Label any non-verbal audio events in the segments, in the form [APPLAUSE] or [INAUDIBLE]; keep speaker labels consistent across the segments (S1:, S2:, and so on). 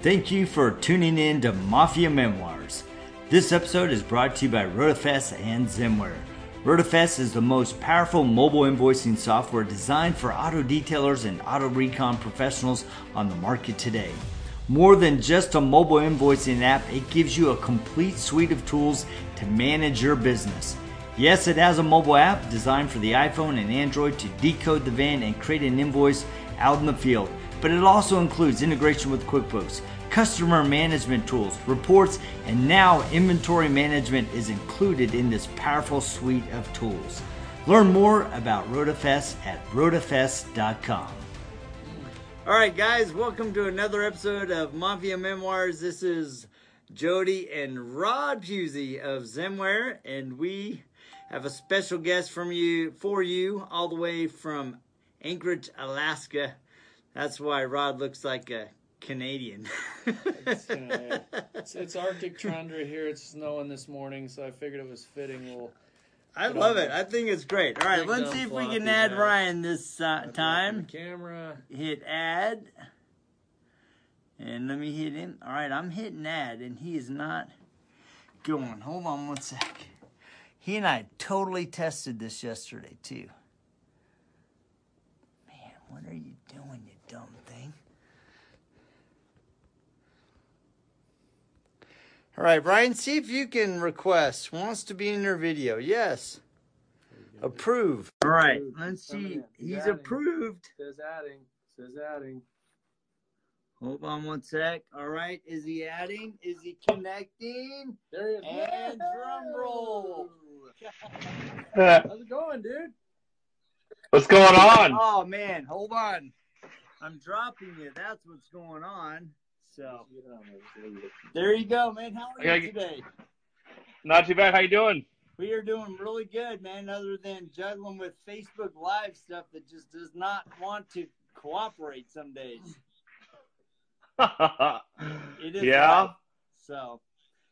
S1: Thank you for tuning in to Mafia Memoirs. This episode is brought to you by Rotafest and Zemware. Rotafest is the most powerful mobile invoicing software designed for auto detailers and auto recon professionals on the market today. More than just a mobile invoicing app, it gives you a complete suite of tools to manage your business. Yes, it has a mobile app designed for the iPhone and Android to decode the VIN and create an invoice out in the field, but it also includes integration with QuickBooks, customer management tools, reports, and now inventory management is included in this powerful suite of tools. Learn more about Rotafest at rotafest.com. All right, guys, welcome to another episode of Mafia Memoirs. This is Jody and Rod Pusey of Zemware, and we have a special guest from you for you all the way from Anchorage, Alaska. That's why Rod looks like a Canadian.
S2: it's, uh, [LAUGHS] it's, it's, Arctic tundra here. It's snowing this morning, so I figured it was fitting. We'll.
S1: I love it. I think it's great. All right, let's see if we can add Ryan this uh, time.
S2: Camera.
S1: Hit add. And let me hit him. All right, I'm hitting add, and he is not going. Hold on one sec. He and I totally tested this yesterday, too. Man, what are you doing, dumb thing? All right, Brian, see if you can request. Wants to be in your video. Yes. Approve. All right, let's see. He's
S2: adding.
S1: approved.
S2: Says adding. Says adding.
S1: Hold on one sec. All right, is he adding? Is he connecting?
S2: There he is.
S1: And drum roll. [LAUGHS] [LAUGHS]
S2: How's it going, dude?
S3: What's going on?
S1: Oh man, hold on. I'm dropping you. That's what's going on. So there you go, man. How are you
S3: Okay.
S1: today?
S3: Not too bad. How you doing?
S1: We are doing really good, man. Other than juggling with Facebook Live stuff that just does not want to cooperate some days. [LAUGHS] It is
S3: yeah,
S1: life. So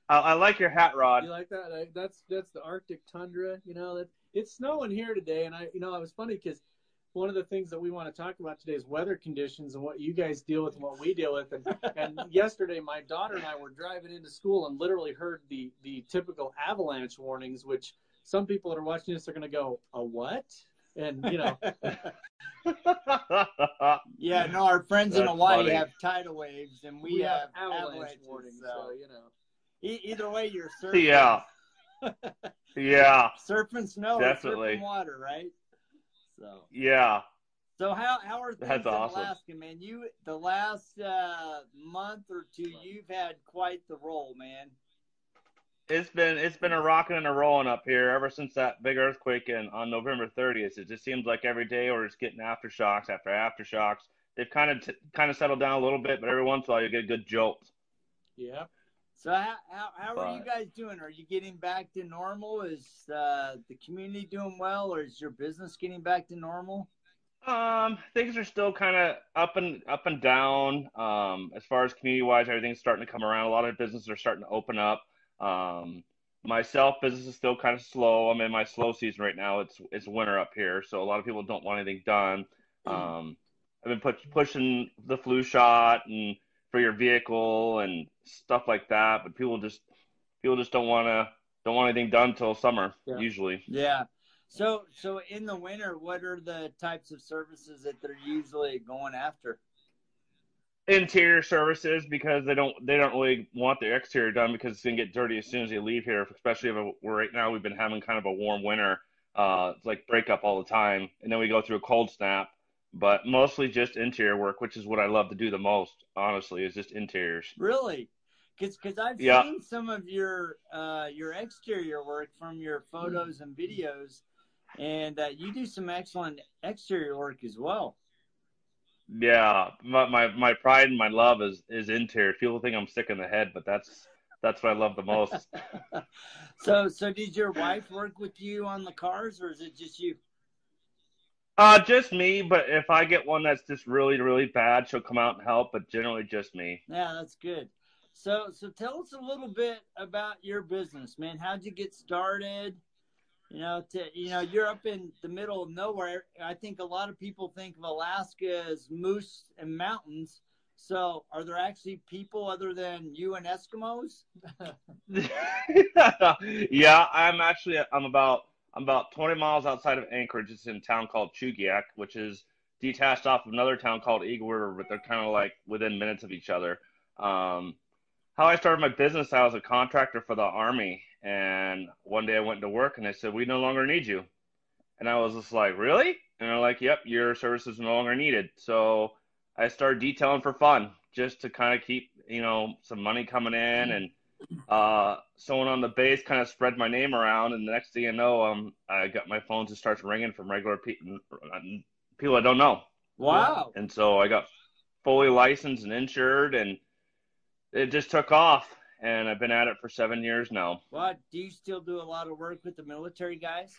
S3: I, I like your hat, Rod.
S2: You like that? I, that's that's the Arctic tundra. You know, that it's snowing here today, and I, you know, I was funny because one of the things that we want to talk about today is weather conditions and what you guys deal with and what we deal with. And, [LAUGHS] and yesterday, my daughter and I were driving into school and literally heard the the typical avalanche warnings, which some people that are watching this are going to go, "A what?" And you know, [LAUGHS]
S1: yeah, no, our friends in Hawaii
S3: funny.
S1: have tidal waves, and we,
S2: we
S1: have,
S2: have avalanche
S1: avalanches,
S2: warnings.
S1: So
S2: So you know,
S1: e- either way, you're surfing.
S3: yeah, [LAUGHS] yeah,
S1: surfing snow,
S3: Definitely.
S1: or surfing water, right? So,
S3: yeah.
S1: so how how are things
S3: That's
S1: in
S3: awesome.
S1: Alaska, man? You the last uh, month or two, you've had quite the roll, man.
S3: It's been it's been a rocking and a rolling up here ever since that big earthquake in on November 30th. It just seems like every day we're just getting aftershocks after aftershocks. They've kind of t- kind of settled down a little bit, but every once in a while you get a good jolt.
S2: yeah.
S1: So how how, how are you guys doing? Are you getting back to normal? Is uh, the community doing well, or is your business getting back to normal?
S3: Um, things are still kind of up and up and down. Um, as far as community wise, everything's starting to come around. A lot of businesses are starting to open up. Um, myself, business is still kind of slow. I'm in my slow season right now. It's it's winter up here, so a lot of people don't want anything done. Um, I've been put, pushing the flu shot and for your vehicle and stuff like that, but people just people just don't want to don't want anything done till summer
S2: Yeah.
S3: usually.
S1: Yeah. So so in the winter, what are the types of services that they're usually going after?
S3: interior services because they don't they don't really want their exterior done because it's gonna get dirty as soon as they leave here. Especially if we're right now we've been having kind of a warm winter, uh, it's like breakup all the time, and then we go through a cold snap. But mostly just interior work, which is what I love to do the most. Honestly, is just interiors.
S1: Really? Because I've
S3: Yeah.
S1: seen some of your uh, your exterior work from your photos and videos, and uh, you do some excellent exterior work as well.
S3: Yeah, my, my my pride and my love is is interior. People think I'm sick in the head, but that's that's what I love the most. [LAUGHS]
S1: so so did your wife work with you on the cars, or is it just you?
S3: Uh, just me. But if I get one that's just really really bad, she'll come out and help. But generally, just me.
S1: Yeah, that's good. So so tell us a little bit about your business, man. How'd you get started? You know, to you know, you're up in the middle of nowhere. I think a lot of people think of Alaska as moose and mountains, So, are there actually people other than you and Eskimos? [LAUGHS] [LAUGHS]
S3: yeah, I'm actually I'm about I'm about 20 miles outside of Anchorage. It's in a town called Chugiak, which is detached off of another town called Eagle River, but they're kind of like within minutes of each other. Um, how I started my business, I was a contractor for the Army, and one day I went to work and they said, "We no longer need you," and I was just like, "Really?" And they're like, "Yep, your services no longer needed." So I started detailing for fun, just to kind of keep you know some money coming in, and uh, someone on the base kind of spread my name around, and the next thing you know, um, I got my phone just starts ringing from regular people, people I don't know.
S1: Wow!
S3: And so I got fully licensed and insured, and it just took off. And I've been at it for seven years now.
S1: What do you still do a lot of work with the military guys?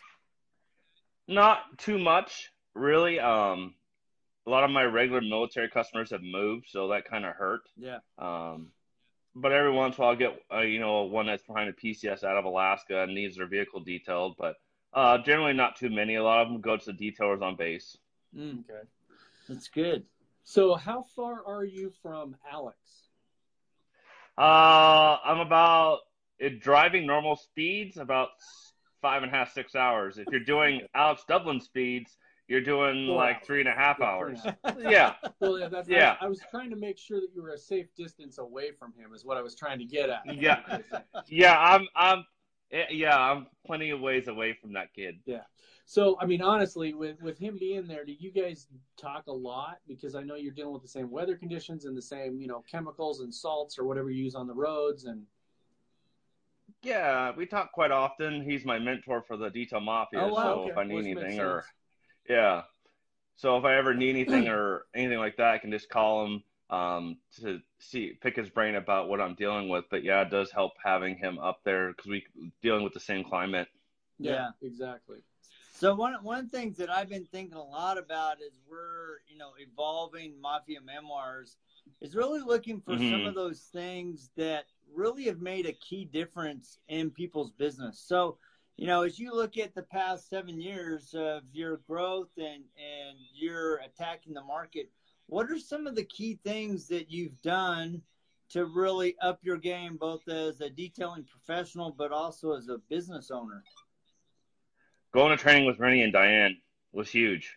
S3: Not too much, really. Um, a lot of my regular military customers have moved, so that kind of hurt.
S1: Yeah.
S3: Um, but every once in a while, I'll get uh, you know one that's behind a PCS out of Alaska and needs their vehicle detailed. But uh, generally, not too many. A lot of them go to the detailers on base.
S1: Mm, okay, that's good.
S2: So, how far are you from Alex?
S3: Uh, I'm about it, driving normal speeds about five and a half, six hours. If you're doing Alex Dublin speeds, you're doing Four like hours. three and a half hours. yeah. [LAUGHS]
S2: Well, yeah, that's, yeah. I, I, was trying to make sure that you were a safe distance away from him. Is what I was trying to get at.
S3: Yeah. [LAUGHS] yeah, I'm. I'm. Eh, yeah, I'm plenty of ways away from that kid.
S2: Yeah. So, I mean, honestly, with with him being there, do you guys talk a lot? Because I know you're dealing with the same weather conditions and the same, you know, chemicals and salts or whatever you use on the roads, and
S3: yeah, we talk quite often. He's my mentor for the Detail Mafia. Oh, wow, so okay. if I need anything or yeah. So if I ever need [CLEARS THROAT] anything or anything like that, I can just call him um, to see pick his brain about what I'm dealing with. But yeah, it does help having him up there because we dealing with the same climate.
S2: Yeah, yeah, exactly.
S1: So one one of the things that I've been thinking a lot about is we're you know evolving Mafia Memoirs is really looking for mm-hmm. some of those things that really have made a key difference in people's business. So you know, as you look at the past seven years of your growth and and you're attacking the market, what are some of the key things that you've done to really up your game, both as a detailing professional, but also as a business owner?
S3: Going to training with Renny and Diane was huge.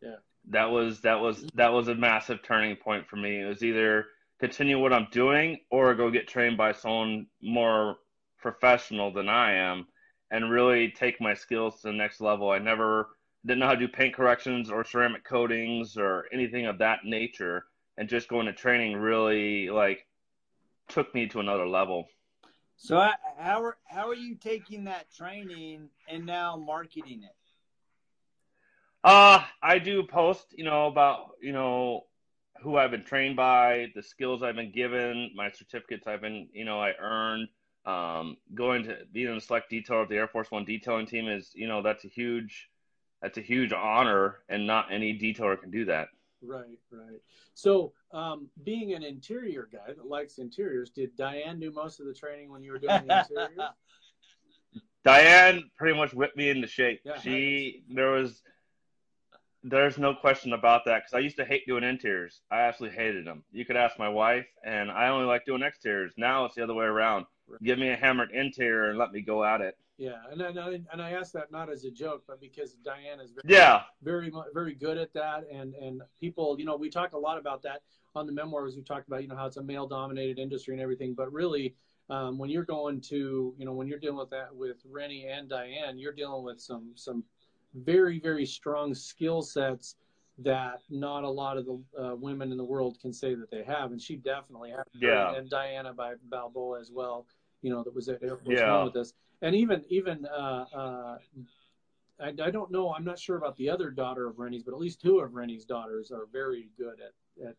S2: Yeah,
S3: that was that was that was a massive turning point for me. It was either continue what I'm doing or go get trained by someone more professional than I am and really take my skills to the next level. I never didn't know how to do paint corrections or ceramic coatings or anything of that nature. And just going to training really like took me to another level.
S1: So how are how are you taking that training and now marketing it?
S3: Uh, I do post, you know, about, you know, who I've been trained by, the skills I've been given, my certificates I've been, you know, I earned, um, going to being in the select detail of the Air Force One detailing team is, you know, that's a huge, that's a huge honor, and not any detailer can do that.
S2: Right, right. So, um, being an interior guy that likes interiors, did Diane do most of the training when you were doing the interiors? [LAUGHS]
S3: Diane pretty much whipped me into shape. Yeah, she there was there's no question about that because I used to hate doing interiors. I absolutely hated them. You could ask my wife, and I only like doing exteriors. Now it's the other way around. Give me a hammered interior and let me go at it.
S2: Yeah, and I and I ask that not as a joke, but because Diane is very,
S3: yeah
S2: very very good at that, and and people, you know, we talk a lot about that on the memoirs. We talked about you know how it's a male dominated industry and everything, but really. Um, when you're going to, you know, when you're dealing with that with Renny and Diane, you're dealing with some some very very strong skill sets that not a lot of the uh, women in the world can say that they have, and she definitely has.
S3: Yeah.
S2: And Diana by Balboa as well you know, that was at Air Force yeah. One with us. And even even uh, uh, I, I don't know. I'm not sure about the other daughter of Renny's, but at least two of Renny's daughters are very good at at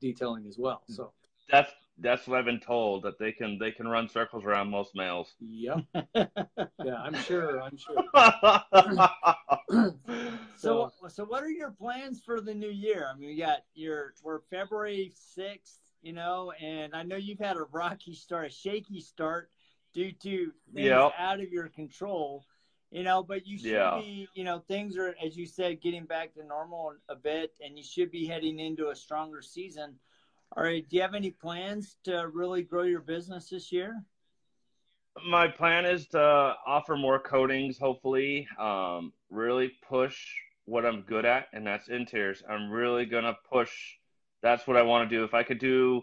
S2: detailing as well. So
S3: that's that's what I've been told that they can they can run circles around most males.
S2: Yep. [LAUGHS] yeah, I'm sure. I'm sure. [LAUGHS]
S1: so so what are your plans for the new year? I mean, we got your we're February sixth you know, and I know you've had a rocky start, a shaky start due to things yep. out of your control, you know, but you should yeah. be, you know, things are, as you said, getting back to normal a bit, and you should be heading into a stronger season. All right. Do you have any plans to really grow your business this year?
S3: My plan is to offer more coatings, hopefully. Um, really push what I'm good at, and that's interiors. I'm really gonna push. That's what I want to do. If I could do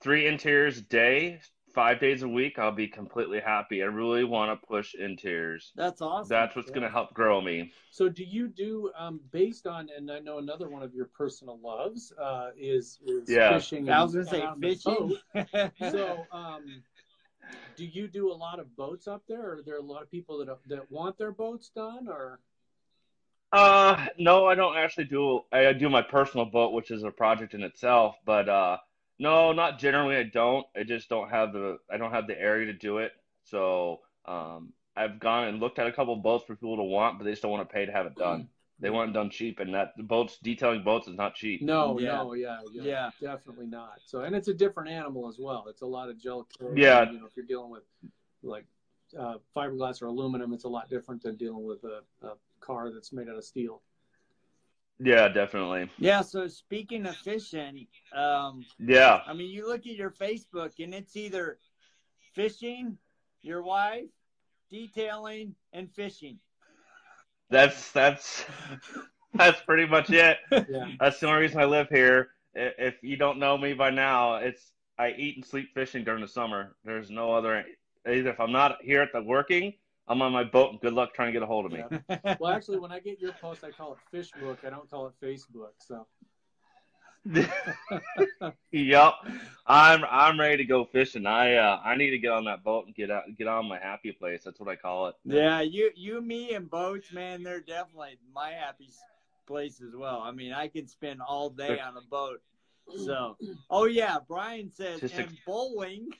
S3: three interiors a day, five days a week, I'll be completely happy. I really want to push interiors.
S1: That's awesome.
S3: That's what's
S2: Yeah.
S3: gonna help grow me.
S2: So, do you do um, based on? And I know another one of your personal loves uh, is is
S3: Yeah.
S2: fishing.
S1: I was
S2: and-
S1: gonna say
S2: and on the
S1: fishing. [LAUGHS]
S2: So, um, do you do a lot of boats up there? Or are there a lot of people that that want their boats done? Or
S3: Uh, no, I don't actually do. I do my personal boat, which is a project in itself. But uh, no, not generally. I don't. I just don't have the. I don't have the area to do it. So um, I've gone and looked at a couple boats for people to want, but they just don't want to pay to have it done. They want it done cheap, and that the boats detailing boats is not cheap.
S2: no,
S1: Yeah.
S2: no, yeah, yeah,
S1: Yeah.
S2: definitely not. So, and it's a different animal as well. It's a lot of gel. coating,
S3: Yeah.
S2: you know, if you're dealing with like uh, fiberglass or aluminum, it's a lot different than dealing with a, a car that's made out of steel.
S3: Yeah, definitely.
S1: yeah. So speaking of fishing, um,
S3: Yeah,
S1: I mean, you look at your Facebook and it's either fishing, your wife, detailing, and fishing.
S3: that's that's [LAUGHS] that's pretty much it. [LAUGHS]
S2: Yeah.
S3: That's the only reason I live here. If you don't know me by now, it's I eat and sleep fishing during the summer. There's no other. Either if I'm not here at the working, I'm on my boat, good luck trying to get a hold of me.
S2: Yeah. [LAUGHS] Well, actually, when I get your post, I call it Fishbook. I don't call it Facebook. So, [LAUGHS]
S3: yep, I'm I'm ready to go fishing. I uh, I need to get on that boat and get out get on my happy place. That's what I call it.
S1: Yeah, you, you, me, and boats, man. They're definitely my happy place as well. I mean, I can spend all day on a boat. So, oh yeah, Brian says
S3: Just
S1: and bowling.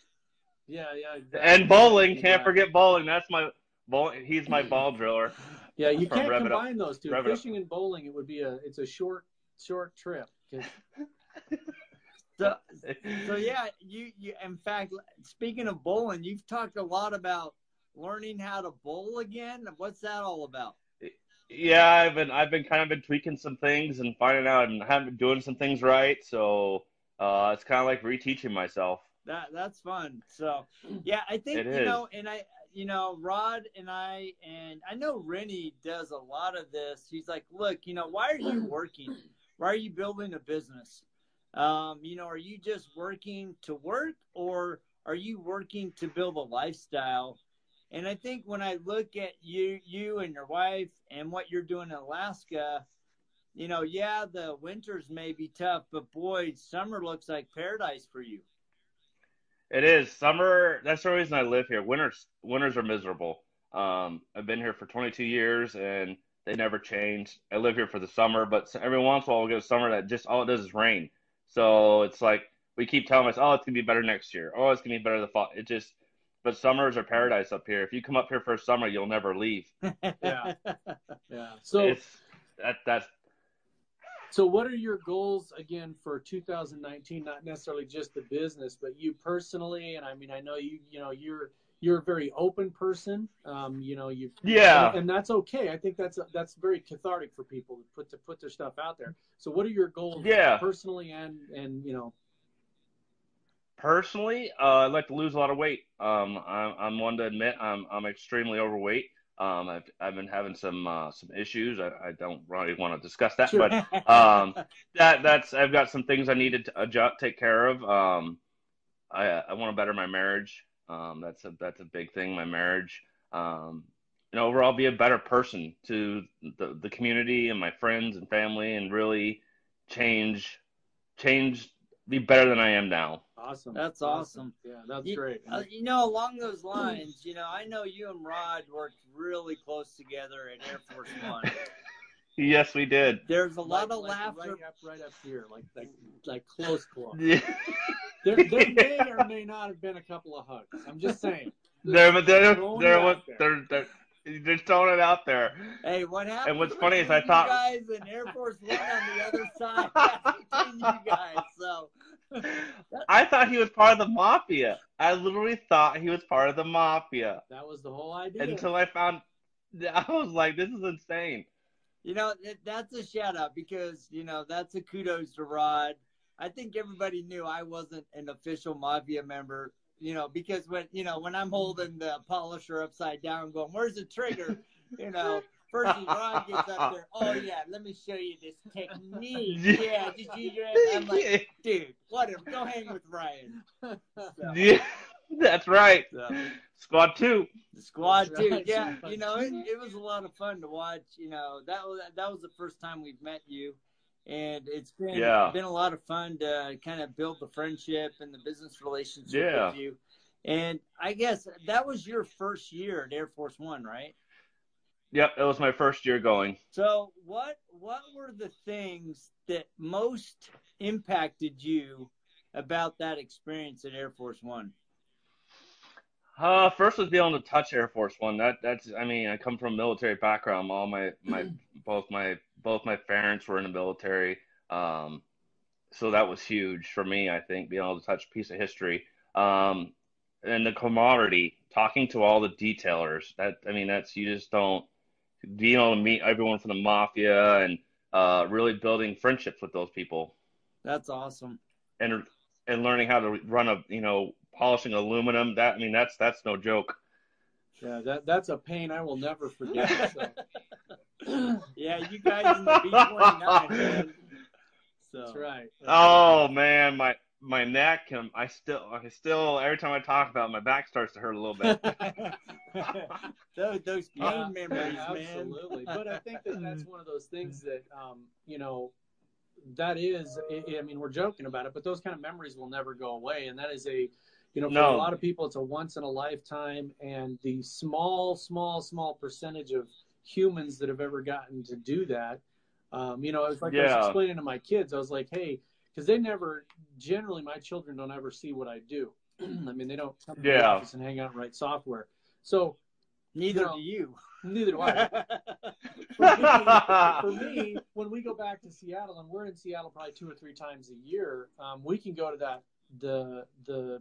S2: yeah, yeah. exactly.
S3: And bowling, can't
S2: Yeah.
S3: forget bowling. That's my bowl. He's my ball driller. [LAUGHS]
S2: Yeah, you can't
S3: Rev It Up.
S2: combine those two.
S3: Rev It Up.
S2: Fishing and bowling, it would be a it's a short short trip. [LAUGHS]
S1: So, so yeah, you, you. In fact, speaking of bowling, you've talked a lot about learning how to bowl again. What's that all about?
S3: Yeah, I've been I've been kind of been tweaking some things and finding out and haven't been doing some things right. So uh, it's kind of like reteaching myself.
S1: That that's fun. So yeah, I think you know, and I you know, Rod and I and I know Renny does a lot of this. He's like, look, you know, why are you [CLEARS THROAT] working? Why are you building a business? Um, you know, are you just working to work or are you working to build a lifestyle? And I think when I look at you you and your wife and what you're doing in Alaska, you know, yeah, the winters may be tough, but boy, summer looks like paradise for you.
S3: It is summer. That's the reason I live here. Winters winters are miserable. Um, I've been here for 22 years and they never change. I live here for the summer, but every once in a while we'll get a summer that just all it does is rain. So it's like we keep telling us, oh, it's gonna be better next year. Oh, it's gonna be better the fall. It just, but summers are paradise up here. If you come up here for a summer, you'll never leave. [LAUGHS]
S2: Yeah. yeah. So
S3: it's that that's
S2: so what are your goals again for 2019? Not necessarily just the business, but you personally. And I mean, I know you. You know, you're you're a very open person. Um, you know, you
S3: yeah.
S2: and, and that's okay. I think that's that's very cathartic for people to put to put their stuff out there. So, what are your goals,
S3: Yeah.
S2: personally and and you know,
S3: Personally, uh, I'd like to lose a lot of weight. Um, I'm, I'm one to admit I'm, I'm extremely overweight. Um, I've, I've been having some, uh, some issues. I, I don't really want to discuss that,
S2: Sure.
S3: but, [LAUGHS] um, that, that's, I've got some things I needed to adjust, take care of. Um, I, I want to better my marriage. Um, that's a, that's a big thing, my marriage. Um, and overall be a better person to the, the community and my friends and family and really change, change, be better than I am now.
S2: Awesome.
S1: That's awesome.
S2: Yeah, that's
S1: You-
S2: great.
S1: Uh, you know, along those lines, you know, I know you and Rod worked really close together at Air Force One. [LAUGHS]
S3: Yes, we did.
S1: There's a
S2: Like-
S1: lot of
S2: like
S1: laughter.
S2: right up, right up here, like like like close, [LAUGHS] close.
S3: Yeah.
S2: There, there [LAUGHS] may or may not have been a couple of hugs. I'm just saying.
S3: There, but there, there was,
S2: there.
S3: there, there, they're throwing it out there.
S1: Hey, what happened?
S3: And what's funny is I thought-
S1: you guys in Air Force One on the other side between you guys. So
S3: I thought he was part of the mafia. I literally thought he was part of the mafia
S2: That was the whole idea.
S3: until I found. [LAUGHS] I was like, "This is insane."
S1: you know that's a shout out because you know that's a kudos to Rod. I think everybody knew I wasn't an official mafia member. You know, because when you know when I'm holding the polisher upside down, going, "Where's the trigger?" [LAUGHS] You know, first [LAUGHS] Ron gets up there. Oh yeah, let me show you this technique. Yeah, just use your. I'm like, dude, whatever. Go hang with Ryan.
S3: So. [LAUGHS] Yeah, that's right. So. Squad two.
S1: Squad two. Right. Yeah, you know, it, it was a lot of fun to watch. You know, that was that was the first time we've met you and it's been yeah. been a lot of fun to kind of build the friendship and the business relationship yeah. with you. And I guess that was your first year at Air Force One, right?
S3: Yep, it was my first year going.
S1: So, what what were the things that most impacted you about that experience at Air Force One?
S3: Uh, first was being able to touch Air Force One. That that's I mean, I come from a military background. All my my [CLEARS THROAT] both my both my parents were in the military. Um, so that was huge for me. I think being able to touch a piece of history. Um, and the camaraderie, talking to all the detailers. That I mean, that's you just don't being able to meet everyone from the mafia and uh, really building friendships with those people.
S1: That's awesome.
S3: And and learning how to run a you know polishing aluminum. That I mean that's that's no joke.
S2: Yeah, that that's a pain I will never forget. [LAUGHS]
S1: So. [CLEARS THROAT] yeah, you guys in the B twenty nine. [LAUGHS]
S2: So. That's right.
S3: oh man, my my neck and I still I still every time I talk about it, my back starts to hurt a little bit. [LAUGHS]
S1: those, those pain uh, memories,
S2: absolutely. [LAUGHS] But I think that that's one of those things that um, you know that is. I mean, we're joking about it, but those kind of memories will never go away, and that is a you know, for no. a lot of people, it's a once in a lifetime, and the small, small, small percentage of humans that have ever gotten to do that. Um, you know, it's like yeah. I was explaining to my kids. I was like, hey, because they never, generally, my children don't ever see what I do. [CLEARS THROAT] I mean, they don't come to yeah. the office and hang out and write software. So,
S1: neither you know, do you.
S2: Neither do I. [LAUGHS] for, me, for, me, [LAUGHS] when we go back to Seattle, and we're in Seattle probably two or three times a year, um, we can go to that the the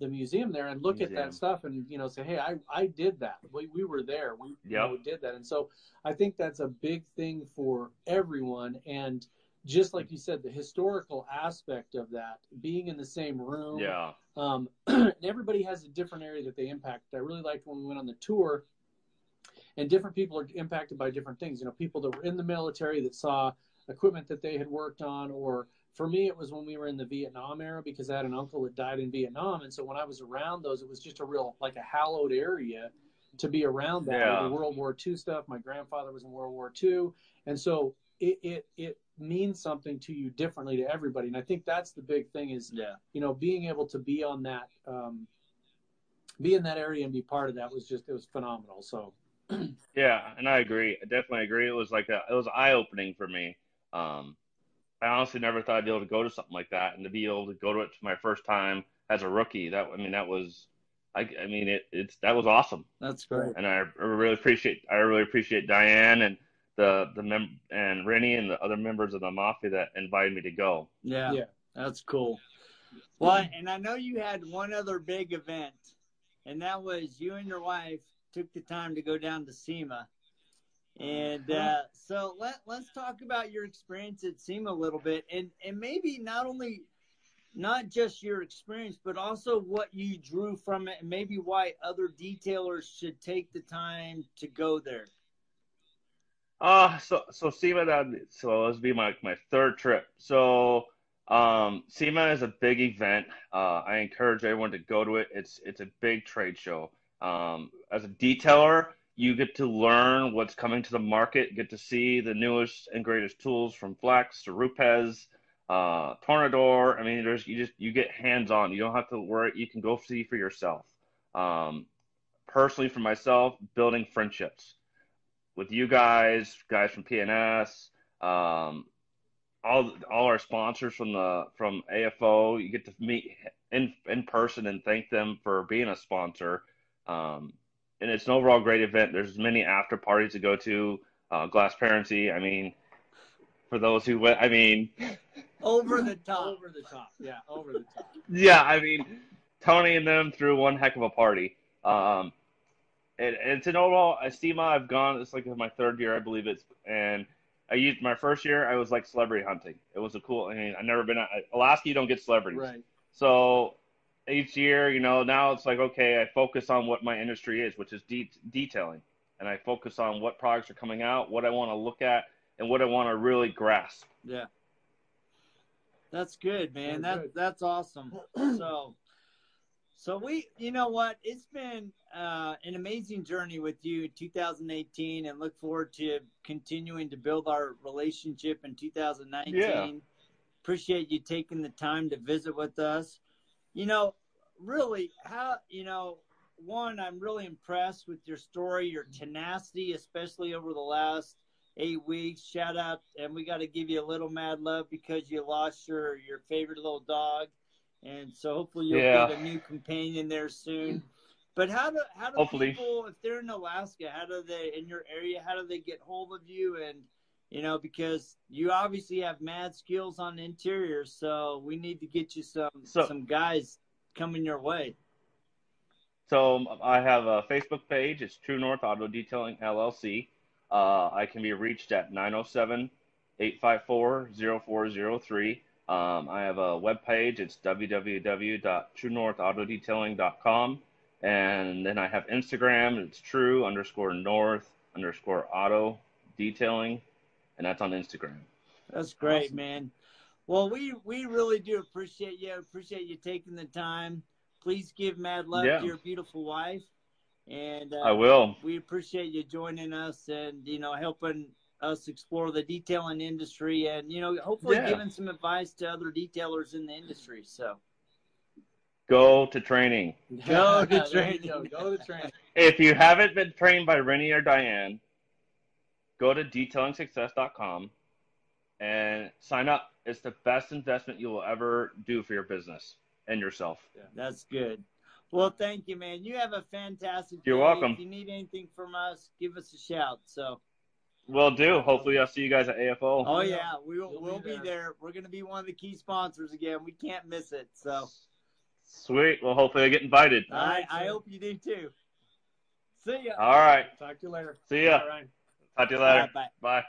S2: the museum there and look museum. at that stuff and you know say hey i i did that we, we were there we, yep. you know, we did that and so i think that's a big thing for everyone and just like you said the historical aspect of that being in the same room
S3: yeah
S2: um, [CLEARS THROAT] everybody has a different area that they impact i really liked when we went on the tour and different people are impacted by different things you know people that were in the military that saw equipment that they had worked on or for me, it was when we were in the Vietnam era because I had an uncle that died in Vietnam, and so when I was around those, it was just a real like a hallowed area to be around that. Yeah. The World War II stuff. My grandfather was in World War II, and so it it it means something to you differently to everybody. And I think that's the big thing is
S1: yeah,
S2: you know, being able to be on that, um, be in that area and be part of that was just it was phenomenal. So. [CLEARS THROAT]
S3: yeah, and I agree. I definitely agree. It was like a, it was eye opening for me. Um, I honestly never thought I'd be able to go to something like that and to be able to go to it for my first time as a rookie. That I mean, that was, I, I mean, it, it's that was awesome.
S1: That's great.
S3: And I really appreciate, I really appreciate Diane and the the mem and Renny and the other members of the mafia that invited me to go.
S1: Yeah, yeah, that's cool. Well, and I know you had one other big event, and that was you and your wife took the time to go down to SEMA and uh, so let let's talk about your experience at SEMA a little bit, and and maybe not only not just your experience, but also what you drew from it, and maybe why other detailers should take the time to go there.
S3: Uh so so SEMA that so this will be my my third trip. So um SEMA is a big event. Uh, I encourage everyone to go to it. It's it's a big trade show. Um, as a detailer, you get to learn what's coming to the market, get to see the newest and greatest tools from Flex to Rupes, uh, Tornador. I mean, there's you just you get hands on. You don't have to worry. You can go see for yourself. Um, personally, for myself, building friendships with you guys, guys from PNS, um, all all our sponsors from the from AFO. You get to meet in in person and thank them for being a sponsor. Um, and it's an overall great event. There's many after parties to go to. Uh, Glassparency. I mean, for those who, went, I mean, [LAUGHS]
S1: over the top,
S2: over the top, yeah, over the top. [LAUGHS]
S3: Yeah, I mean, Tony and them threw one heck of a party. Um, it, it's an overall SEMA. I've gone. It's like my third year, I believe it's, and I used my first year. I was like celebrity hunting. It was a cool. I mean, I've never been Alaska. You don't get celebrities,
S2: Right.
S3: so each year, you know, now it's like okay, I focus on what my industry is, which is de- detailing, and I focus on what products are coming out, what I want to look at, and what I want to really grasp.
S1: Yeah. That's good, man.
S2: Very
S1: That
S2: good.
S1: that's awesome. [CLEARS THROAT] so so we you know what? It's been uh, an amazing journey with you in 2018 and look forward to continuing to build our relationship in 2019.
S3: Yeah.
S1: Appreciate you taking the time to visit with us. You know, really how you know one i'm really impressed with your story your tenacity especially over the last eight weeks shout out and we got to give you a little mad love because you lost your your favorite little dog and so hopefully you'll
S3: Yeah.
S1: get a new companion there soon but how do how do
S3: Hopefully.
S1: people if they're in alaska how do they in your area how do they get hold of you and you know because you obviously have mad skills on the interior so we need to get you some
S3: So-
S1: some guys coming your way
S3: So um, I have a Facebook page. It's True North Auto Detailing LLC. Uh, I can be reached at 907 854 0403. Um, I have a web page. It's www.truenorthautodetailing.com. And then I have Instagram. It's true underscore north underscore auto detailing. And that's on Instagram.
S1: That's great,
S2: Awesome.
S1: man. Well, we we really do appreciate you. Appreciate you taking the time. Please give mad love
S3: Yeah.
S1: to your beautiful wife, and uh,
S3: I will.
S1: we appreciate you joining us and you know helping us explore the detailing industry and you know hopefully
S3: Yeah.
S1: giving some advice to other detailers in the industry. So
S3: Go to training. [LAUGHS]
S1: Go to training.
S2: Go, go to training.
S3: If you haven't been trained by Renny or Diane, go to detailingsuccess.com and sign up. It's the best investment you will ever do for your business and yourself.
S1: that's good. Well, thank you, man. You have a fantastic.
S3: You're
S1: day.
S3: welcome.
S1: If you need anything from us, give us a shout. So.
S3: Will do. Hopefully, I'll see you guys at AFO.
S1: Oh
S2: Yeah.
S1: yeah, we will.
S2: You'll
S1: We'll
S2: be
S1: be there. We're going to be one of the key sponsors again. We can't miss it. So
S3: Sweet. Well, hopefully, I get invited.
S2: All
S1: I, I hope you do too. See ya.
S3: All right.
S2: Talk to you later.
S3: See ya.
S2: All right.
S3: Talk to you later.
S1: Bye.
S3: Bye.